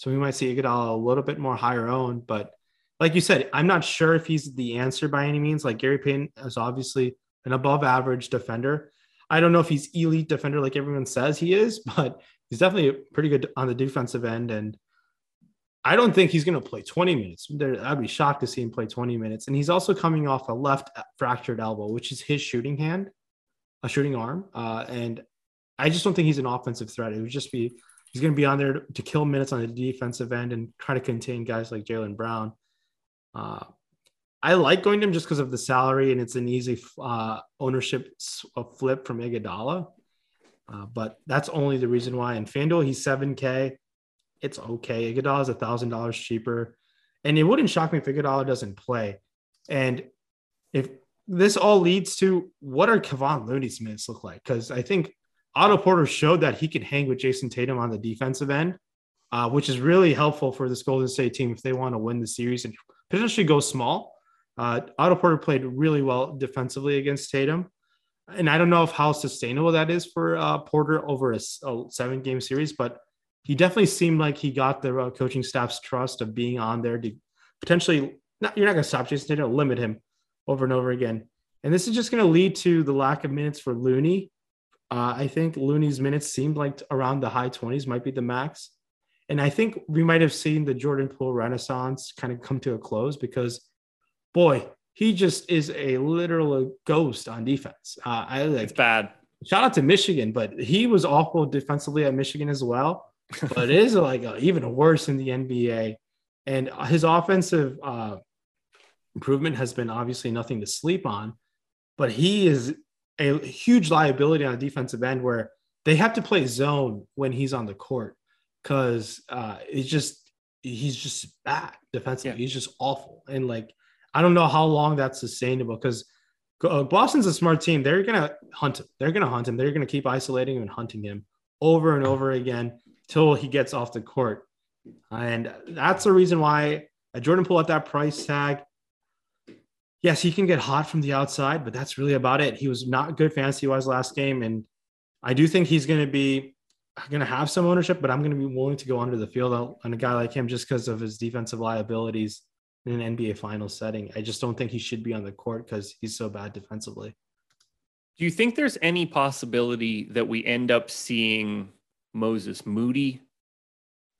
B: So we might see Iguodala a little bit more higher owned, but like you said, I'm not sure if he's the answer by any means. Like Gary Payton is obviously an above average defender. I don't know if he's elite defender like everyone says he is, but he's definitely pretty good on the defensive end. And I don't think he's going to play 20 minutes. I'd be shocked to see him play 20 minutes. And he's also coming off a left fractured elbow, which is his shooting hand, a shooting arm. Uh, and I just don't think he's an offensive threat. It would just be he's going to be on there to kill minutes on the defensive end and try to contain guys like Jaylen Brown. Uh, I like going to him just because of the salary and it's an easy uh, ownership flip from Iguodala. Uh, but that's only the reason why. In FanDuel, he's 7K it's okay. Iguodala is a thousand dollars cheaper, and it wouldn't shock me if Iguodala doesn't play. And if this all leads to what are Kevon Looney's minutes look like? Because I think Otto Porter showed that he can hang with Jayson Tatum on the defensive end, uh, which is really helpful for this Golden State team if they want to win the series and potentially go small. Uh, Otto Porter played really well defensively against Tatum. And I don't know if how sustainable that is for uh, Porter over a, a seven game series, but he definitely seemed like he got the uh, coaching staff's trust of being on there to potentially not you're not going to stop Jayson Tatum, limit him over and over again. And this is just going to lead to the lack of minutes for Looney. Uh, I think Looney's minutes seemed like around the high 20s might be the max. And I think we might have seen the Jordan Poole renaissance kind of come to a close because, boy, he just is a literal ghost on defense. Uh, I like,
A: it's bad.
B: Shout out to Michigan, but he was awful defensively at Michigan as well but it is like uh, even worse in the NBA. And his offensive uh, improvement has been obviously nothing to sleep on, but he is a huge liability on the defensive end where they have to play zone when he's on the court because uh, it's just he's just bad defensively. Yeah. He's just awful, and like I don't know how long that's sustainable because. Uh, Boston's a smart team. They're gonna hunt him. They're gonna hunt him. They're gonna keep isolating him and hunting him over and over again till he gets off the court. And that's the reason why a Jordan Poole at that price tag. Yes, he can get hot from the outside, but that's really about it. He was not good fantasy wise last game. And I do think he's going to be going to have some ownership, but I'm going to be willing to go under the field on a guy like him just because of his defensive liabilities in an NBA final setting. I just don't think he should be on the court because he's so bad defensively.
A: Do you think there's any possibility that we end up seeing Moses Moody,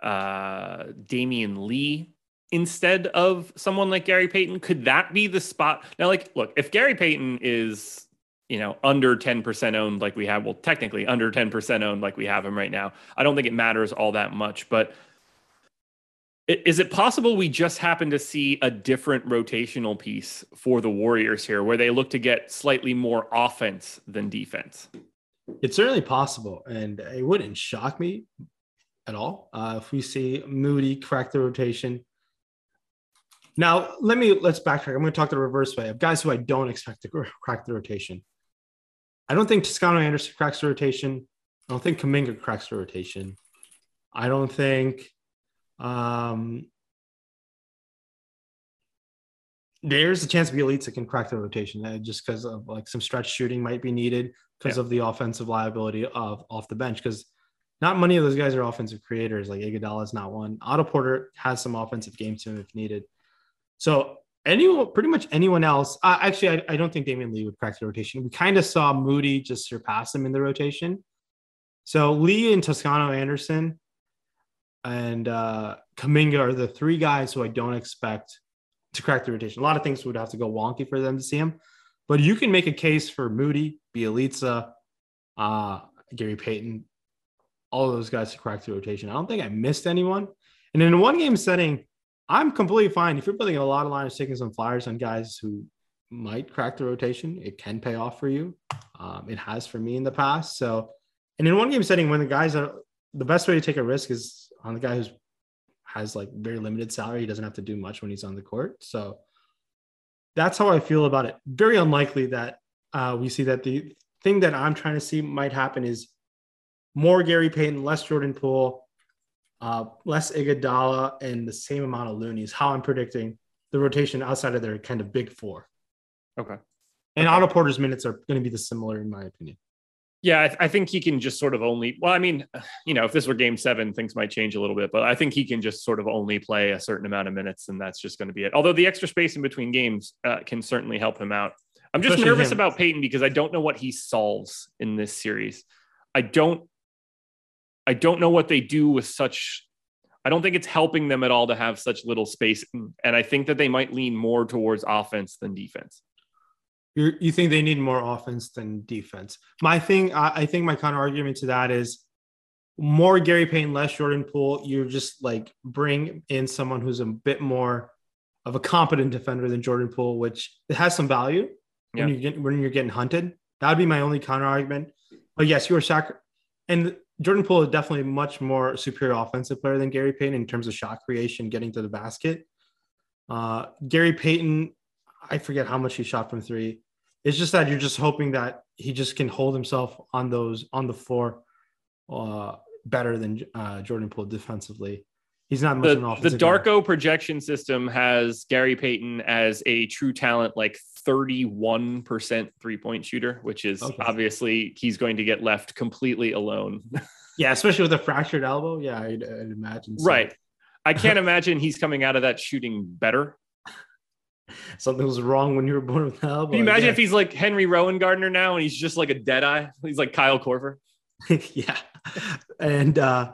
A: uh, Damion Lee instead of someone like Gary Payton? Could that be the spot? Now, like, look, if Gary Payton is, you know, under 10% owned like we have, well, technically under 10% owned like we have him right now, I don't think it matters all that much. But is it possible we just happen to see a different rotational piece for the Warriors here where they look to get slightly more offense than defense?
B: It's certainly possible, and it wouldn't shock me at all uh, if we see Moody crack the rotation. Now, let me let's backtrack. I'm going to talk the reverse way of guys who I don't expect to crack the rotation. I don't think Toscano Anderson cracks the rotation. I don't think Kuminga cracks the rotation. I don't think um, there's a chance Bjelica can crack the rotation uh, just because of like some stretch shooting might be needed because yeah. of the offensive liability of off the bench. Because not many of those guys are offensive creators. Like Iguodala is not one. Otto Porter has some offensive game to him if needed. So anyone, pretty much anyone else. Uh, actually, I, I, don't think Damion Lee would crack the rotation. We kind of saw Moody just surpass him in the rotation. So Lee and Toscano Anderson and uh, Kuminga are the three guys who I don't expect to crack the rotation. A lot of things would have to go wonky for them to see him, but you can make a case for Moody, Bjelica, uh, Gary Payton, all those guys to crack the rotation. I don't think I missed anyone. And in a one game setting, I'm completely fine. If you're building a lot of liners, taking some flyers on guys who might crack the rotation, it can pay off for you. Um, it has for me in the past. So And in one game setting, when the guys are the best way to take a risk is on the guy who's has like very limited salary. He doesn't have to do much when he's on the court. So that's how I feel about it. Very unlikely that uh, we see that the thing that I'm trying to see might happen is more Gary Payton, less Jordan Poole, uh, less Iguodala, and the same amount of Looney is how I'm predicting the rotation outside of their kind of big four.
A: Okay.
B: And okay. Otto Porter's minutes are going to be the similar, in my opinion.
A: Yeah, I, th- I, think he can just sort of only. Well, I mean, you know, if this were Game Seven, things might change a little bit, but I think he can just sort of only play a certain amount of minutes, and that's just going to be it. Although the extra space in between games uh, can certainly help him out. I'm just Especially nervous him. about Payton because I don't know what he solves in this series. I don't. I don't know what they do with such. I don't think it's helping them at all to have such little space, and I think that they might lean more towards offense than defense.
B: you you think they need more offense than defense? My thing, I, I think my counter argument to that is more Gary Payton, less Jordan Poole. You're just like bring in someone who's a bit more of a competent defender than Jordan Poole, which it has some value when yeah. you get when you're getting hunted. That would be my only counter argument. But yes, you are sac and Jordan Poole is definitely much more superior offensive player than Gary Payton in terms of shot creation, getting to the basket. Uh, Gary Payton, I forget how much he shot from three. It's just that you're just hoping that he just can hold himself on those on the floor uh, better than uh, Jordan Poole defensively. He's not much
A: the, the Darko guy. projection system has Gary Payton as a true talent, like 31% three point shooter, which is okay. obviously he's going to get left completely alone.
B: yeah, especially with a fractured elbow. Yeah, I'd, I'd imagine.
A: So. Right. I can't imagine he's coming out of that shooting better.
B: Something was wrong when you were born with an elbow.
A: Can you imagine if he's like Henry Rowengartner now and he's just like a dead eye? He's like Kyle Korver.
B: yeah. And uh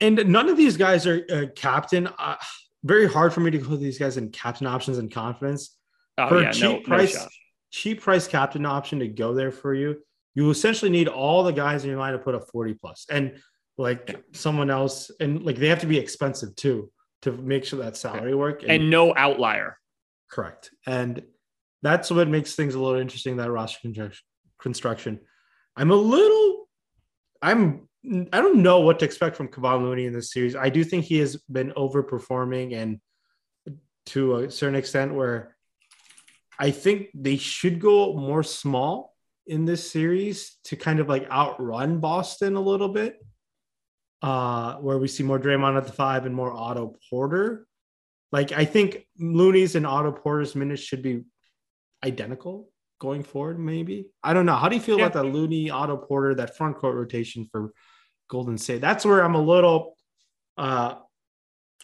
B: and none of these guys are uh, captain. Uh, very hard for me to put these guys in captain options and confidence.
A: Oh, for yeah, cheap no,
B: price,
A: no
B: cheap price captain option to go there for you, you essentially need all the guys in your line to put a 40 plus and like yeah. someone else, and like they have to be expensive too to make sure that salary work
A: and, and no outlier.
B: Correct. And that's what makes things a little interesting that roster construction. I'm a little, I'm I don't know what to expect from Kevon Looney in this series. I do think he has been overperforming and to a certain extent where I think they should go more small in this series to kind of like outrun Boston a little bit. Uh, where we see more Draymond at the five and more Otto Porter. Like I think Looney's and Otto Porter's minutes should be identical going forward, maybe. I don't know. How do you feel yeah. about the Looney, Otto Porter, that front court rotation for Golden State. That's where I'm a little uh,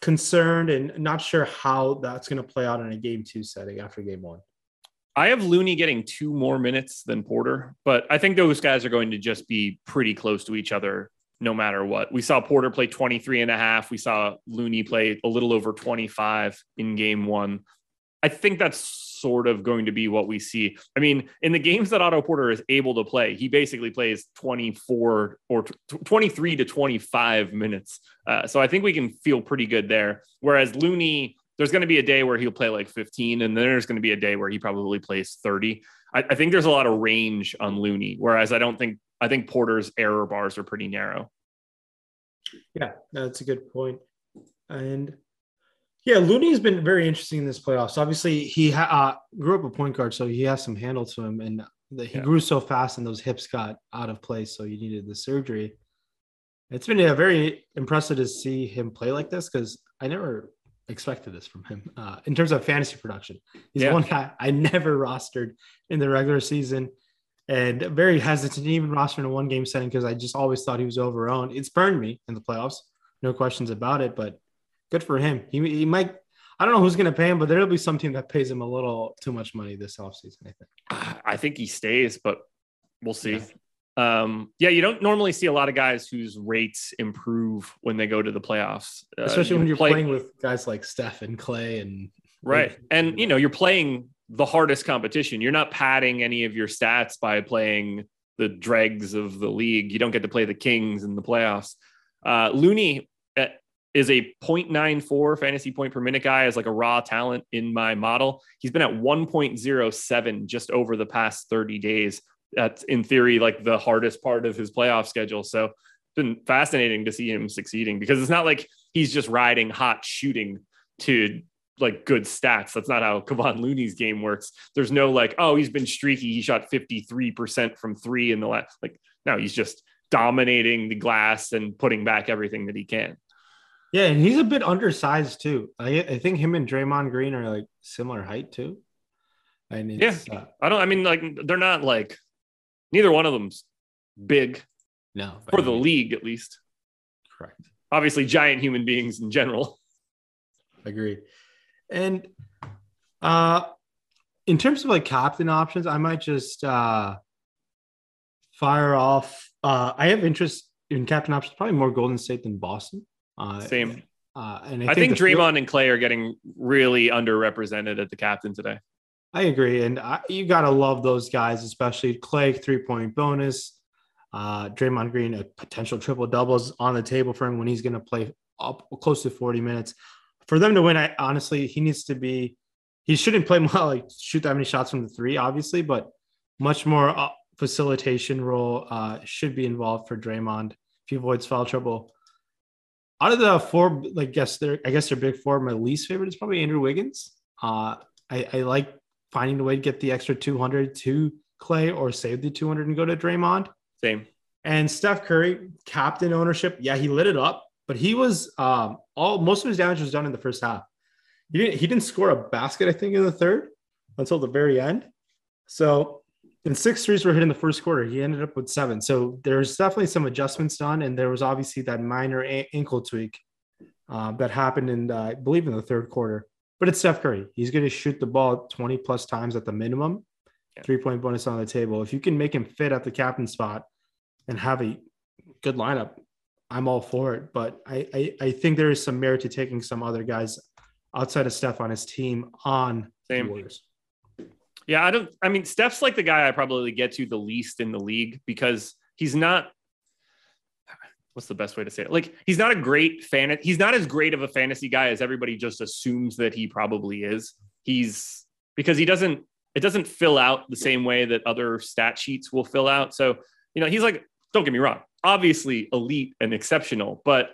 B: concerned and not sure how that's going to play out in a game two setting after game one.
A: I have Looney getting two more minutes than Porter, but I think those guys are going to just be pretty close to each other no matter what. We saw Porter play 23 and a half. We saw Looney play a little over 25 in game one. I think that's sort of going to be what we see. I mean, in the games that Otto Porter is able to play, he basically plays 24 or t- 23 to 25 minutes. Uh, so I think we can feel pretty good there. Whereas Looney, there's going to be a day where he'll play like 15, and then there's going to be a day where he probably plays 30. I, I think there's a lot of range on Looney, whereas I don't think I think Porter's error bars are pretty narrow.
B: Yeah, that's a good point. And yeah, Looney's been very interesting in this playoffs. Obviously, he ha- uh, grew up a point guard, so he has some handle to him, and the, he yeah. grew so fast, and those hips got out of place, so he needed the surgery. It's been yeah, very impressive to see him play like this because I never expected this from him uh, in terms of fantasy production. He's yeah. one guy I never rostered in the regular season, and very hesitant to even roster in a one game setting because I just always thought he was overowned. It's burned me in the playoffs, no questions about it, but good for him. He, he might. I don't know who's going to pay him, but there'll be some team that pays him a little too much money this offseason. I think.
A: I think he stays, but we'll see. Yeah. Um, yeah, you don't normally see a lot of guys whose rates improve when they go to the playoffs,
B: uh, especially when you're play- playing with guys like Steph and Klay and
A: right. And you know, you're playing the hardest competition. You're not padding any of your stats by playing the dregs of the league. You don't get to play the Kings in the playoffs. Uh, Looney is a 0.94 fantasy point per minute guy as like a raw talent in my model. He's been at 1.07 just over the past 30 days. That's in theory like the hardest part of his playoff schedule. So it's been fascinating to see him succeeding because it's not like he's just riding hot shooting to like good stats. That's not how Kevon Looney's game works. There's no like, oh, he's been streaky. He shot 53% from three in the last, like, no, he's just dominating the glass and putting back everything that he can.
B: Yeah, and he's a bit undersized too. I, I think him and Draymond Green are like similar height too.
A: And yeah, uh, I don't. I mean, like they're not like neither one of them's big.
B: No,
A: for the league at least.
B: Correct.
A: Obviously, giant human beings in general.
B: Agreed. And uh, in terms of like captain options, I might just uh, fire off. Uh, I have interest in captain options, probably more Golden State than Boston.
A: Uh, Same.
B: Uh,
A: and I, I think, think Draymond field- and Klay are getting really underrepresented at the captain today.
B: I agree, and I, you gotta love those guys, especially Klay three point bonus. Uh, Draymond Green a potential triple doubles on the table for him when he's going to play up close to 40 minutes for them to win, I honestly he needs to be. He shouldn't play more like shoot that many shots from the three, obviously, but much more uh, facilitation role uh, should be involved for Draymond if he avoids foul trouble. Out of the four, like guess they're I guess they're big four. My least favorite is probably Andrew Wiggins. Uh, I, I like finding a way to get the extra 200 to Klay or save the 200 and go to Draymond.
A: Same.
B: And Steph Curry, captain ownership. Yeah, he lit it up but he was um, all most of his damage was done in the first half. He didn't he didn't score a basket, I think, in the third until the very end. So in six threes were hit in the first quarter. He ended up with seven. So there's definitely some adjustments done, and there was obviously that minor a- ankle tweak uh, that happened in, uh, I believe, in the third quarter. But it's Steph Curry. He's going to shoot the ball 20 plus times at the minimum. Yeah. Three point bonus on the table. If you can make him fit at the captain spot and have a good lineup, I'm all for it. But I, I, I think there is some merit to taking some other guys outside of Steph on his team on
A: Same. Warriors. Yeah, I don't. I mean, Steph's like the guy I probably get to the least in the league because he's not. What's the best way to say it? Like, he's not a great fan. He's not as great of a fantasy guy as everybody just assumes that he probably is. He's because he doesn't. It doesn't fill out the same way that other stat sheets will fill out. So, you know, he's like. Don't get me wrong obviously elite and exceptional, but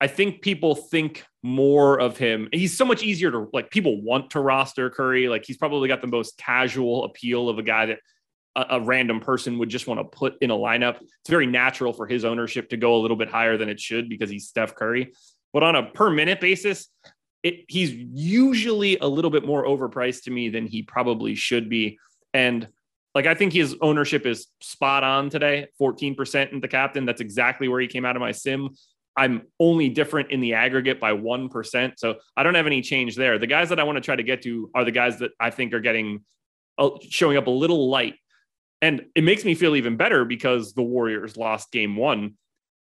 A: I think people think more of him. He's so much easier to like people want to roster Curry. Like he's probably got the most casual appeal of a guy that a, a, random person would just want to put in a lineup. It's very natural for his ownership to go a little bit higher than it should because he's Steph Curry. But on a per minute basis, it, he's usually a little bit more overpriced to me than he probably should be. And like I think his ownership is spot on today, 14% in the captain. That's exactly where he came out of my sim. I'm only different in the aggregate by 1%. So I don't have any change there. The guys that I want to try to get to are the guys that I think are getting showing up a little light. And it makes me feel even better because the Warriors lost game one.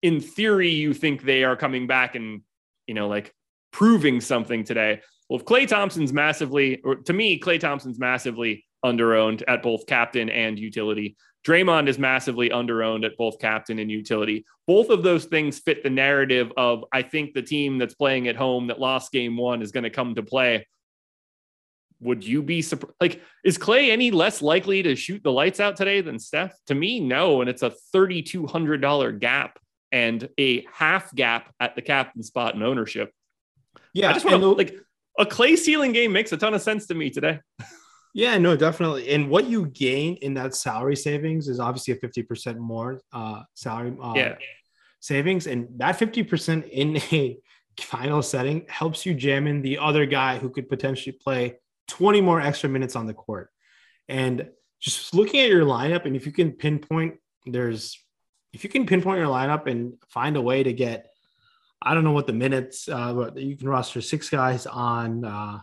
A: In theory, you think they are coming back and, you know, like proving something today. Well, if Klay Thompson's massively, or to me, Klay Thompson's massively underowned at both captain and utility. Draymond is massively underowned at both captain and utility. Both of those things fit the narrative of I think the team that's playing at home that lost game one is going to come to play. Would you be surprised? Like, is Klay any less likely to shoot the lights out today than Steph? To me, no. And it's a $3,200 gap and a half gap at the captain spot in ownership.
B: Yeah.
A: I just want to, like, a Klay ceiling game makes a ton of sense to me today.
B: Yeah, no, definitely. And what you gain in that salary savings is obviously a 50% more uh, salary uh,
A: yeah.
B: savings. And that 50% in a final setting helps you jam in the other guy who could potentially play 20 more extra minutes on the court. And just looking at your lineup, and if you can pinpoint, there's if you can pinpoint your lineup and find a way to get, I don't know what the minutes, uh, but you can roster six guys on uh,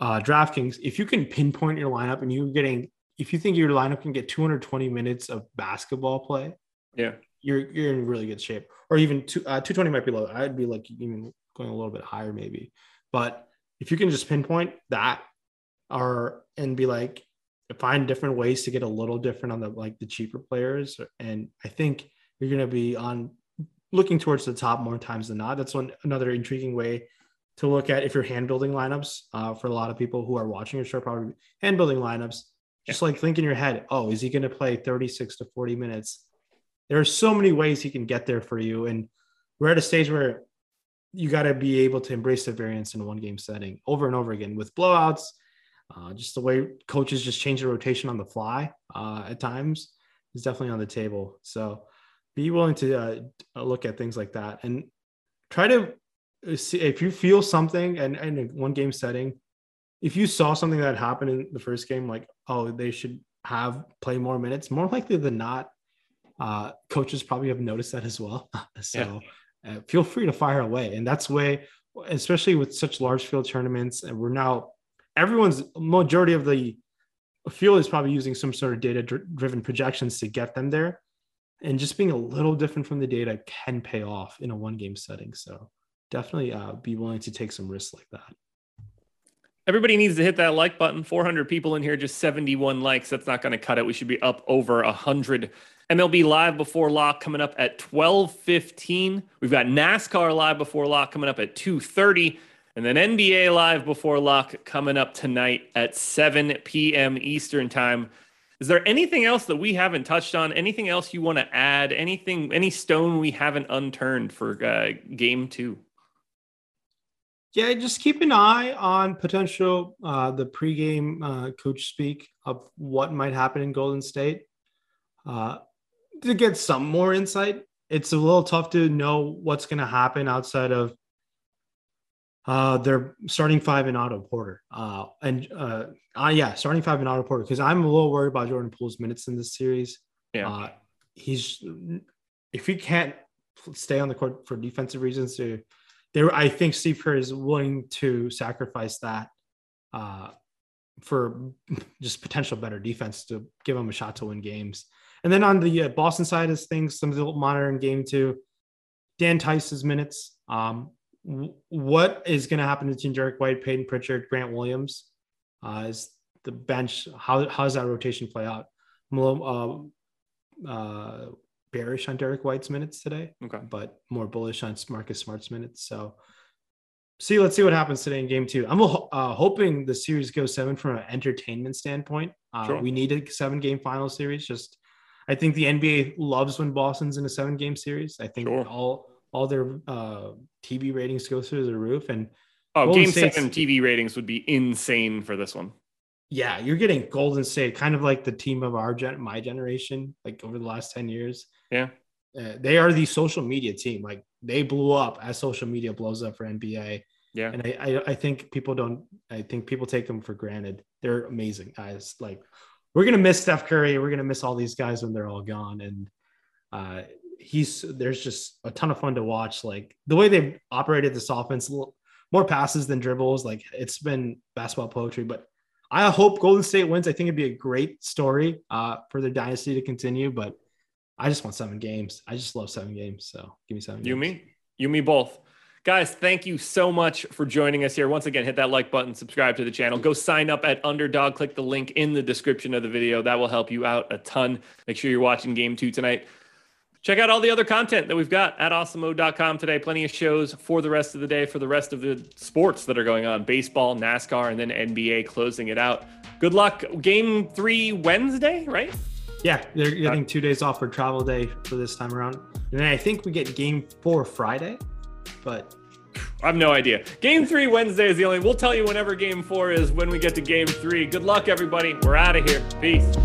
B: uh, DraftKings, if you can pinpoint your lineup and you're getting, if you think your lineup can get 220 minutes of basketball play,
A: yeah,
B: you're you're in really good shape. Or even two, uh, 220 might be low. I'd be like even going a little bit higher maybe. But if you can just pinpoint that, or and be like find different ways to get a little different on the like the cheaper players, and I think you're gonna be on looking towards the top more times than not. That's one another intriguing way to look at if you're hand building lineups uh, for a lot of people who are watching your show, probably hand building lineups. Just like think in your head, oh, is he going to play 36 to 40 minutes? There are so many ways he can get there for you. And we're at a stage where you got to be able to embrace the variance in one game setting over and over again with blowouts. Uh, just the way coaches just change the rotation on the fly uh, at times is definitely on the table. So be willing to uh, look at things like that and try to if you feel something and in a one game setting, if you saw something that happened in the first game, like, oh, they should have play more minutes, more likely than not, uh, coaches probably have noticed that as well. so yeah. uh, feel free to fire away. And that's way, especially with such large field tournaments, and we're now everyone's majority of the field is probably using some sort of data driven projections to get them there. And just being a little different from the data can pay off in a one game setting. So definitely uh, be willing to take some risks like that.
A: Everybody needs to hit that like button. 400 people in here, just 71 likes. That's not going to cut it. We should be up over 100. MLB live before lock coming up at 12:15. We've got NASCAR live before lock coming up at 2:30, and then NBA live before lock coming up tonight at 7 p.m. Eastern time. Is there anything else that we haven't touched on? Anything else you want to add? Anything, any stone we haven't unturned for uh, game two?
B: Yeah, just keep an eye on potential uh, the pregame uh, coach speak of what might happen in Golden State. Uh, to get some more insight, it's a little tough to know what's going to happen outside of uh, their starting five in Otto Porter. Uh, and uh, uh, yeah, starting five in Otto Porter because I'm a little worried about Jordan Poole's minutes in this series.
A: Yeah, uh,
B: he's if he can't stay on the court for defensive reasons to there I think Steve Kerr is willing to sacrifice that uh, for just potential better defense to give them a shot to win games. And then on the uh, Boston side of things, some of the monitoring game two, Dan Theis's minutes. Um, what is going to happen between Derrick White, Payton Pritchard, Grant Williams? Uh, is the bench how how does that rotation play out? Uh, uh, bearish on Derrick White's minutes today,
A: okay.
B: but more bullish on Marcus Smart's minutes. So, see, let's see what happens today in game two. I'm uh, hoping the series goes seven from an entertainment standpoint. Uh, sure. We need a seven game final series. Just, I think the NBA loves when Boston's in a seven game series. I think sure. all all their uh, TV ratings go through the roof. And
A: oh, Golden game State's, seven TV ratings would be insane for this one
B: yeah, you're getting Golden State, kind of like the team of our gen, my generation, like over the last ten years.
A: Yeah,
B: uh, they are the social media team. Like they blew up as social media blows up for NBA.
A: Yeah,
B: and I, I, I think people don't. I think people take them for granted. They're amazing guys. Like we're gonna miss Steph Curry. We're gonna miss all these guys when they're all gone. And uh, he's there's just a ton of fun to watch. Like the way they've operated this offense, more passes than dribbles. Like it's been basketball poetry, but I hope Golden State wins. I think it'd be a great story uh, for their dynasty to continue, but I just want seven games. I just love seven games. So give me seven.
A: You,
B: games.
A: me, you, me both. Guys, thank you so much for joining us here. Once again, hit that like button, subscribe to the channel, go sign up at Underdog. Click the link in the description of the video. That will help you out a ton. Make sure you're watching game two tonight. Check out all the other content that we've got at awesemo.com today. Plenty of shows for the rest of the day, for the rest of the sports that are going on baseball, NASCAR, and then NBA closing it out. Good luck. Game three Wednesday, right?
B: Yeah, they're uh, getting two days off for travel day for this time around. And I think we get game four Friday, but
A: I have no idea. Game three Wednesday is the only. We'll tell you whenever game four is when we get to game three. Good luck, everybody. We're out of here. Peace.